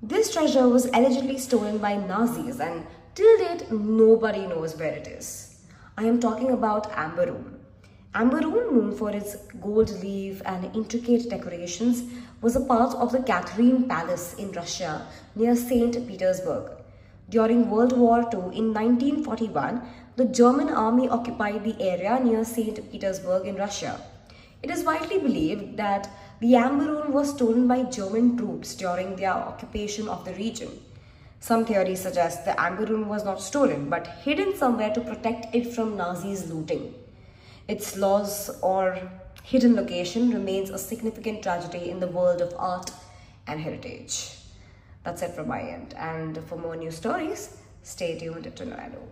This treasure was allegedly stolen by Nazis and till date nobody knows where it is. I am talking about Amber Room. Amber Room, known for its gold leaf and intricate decorations, was a part of the Catherine Palace in Russia near St. Petersburg. During World War II in 1941, the German army occupied the area near St. Petersburg in Russia. It is widely believed that the Amber Room was stolen by German troops during their occupation of the region. Some theories suggest the Amber Room was not stolen but hidden somewhere to protect it from Nazis looting. Its loss or hidden location remains a significant tragedy in the world of art and heritage. That's it from my end. And for more news stories, stay tuned to Narado.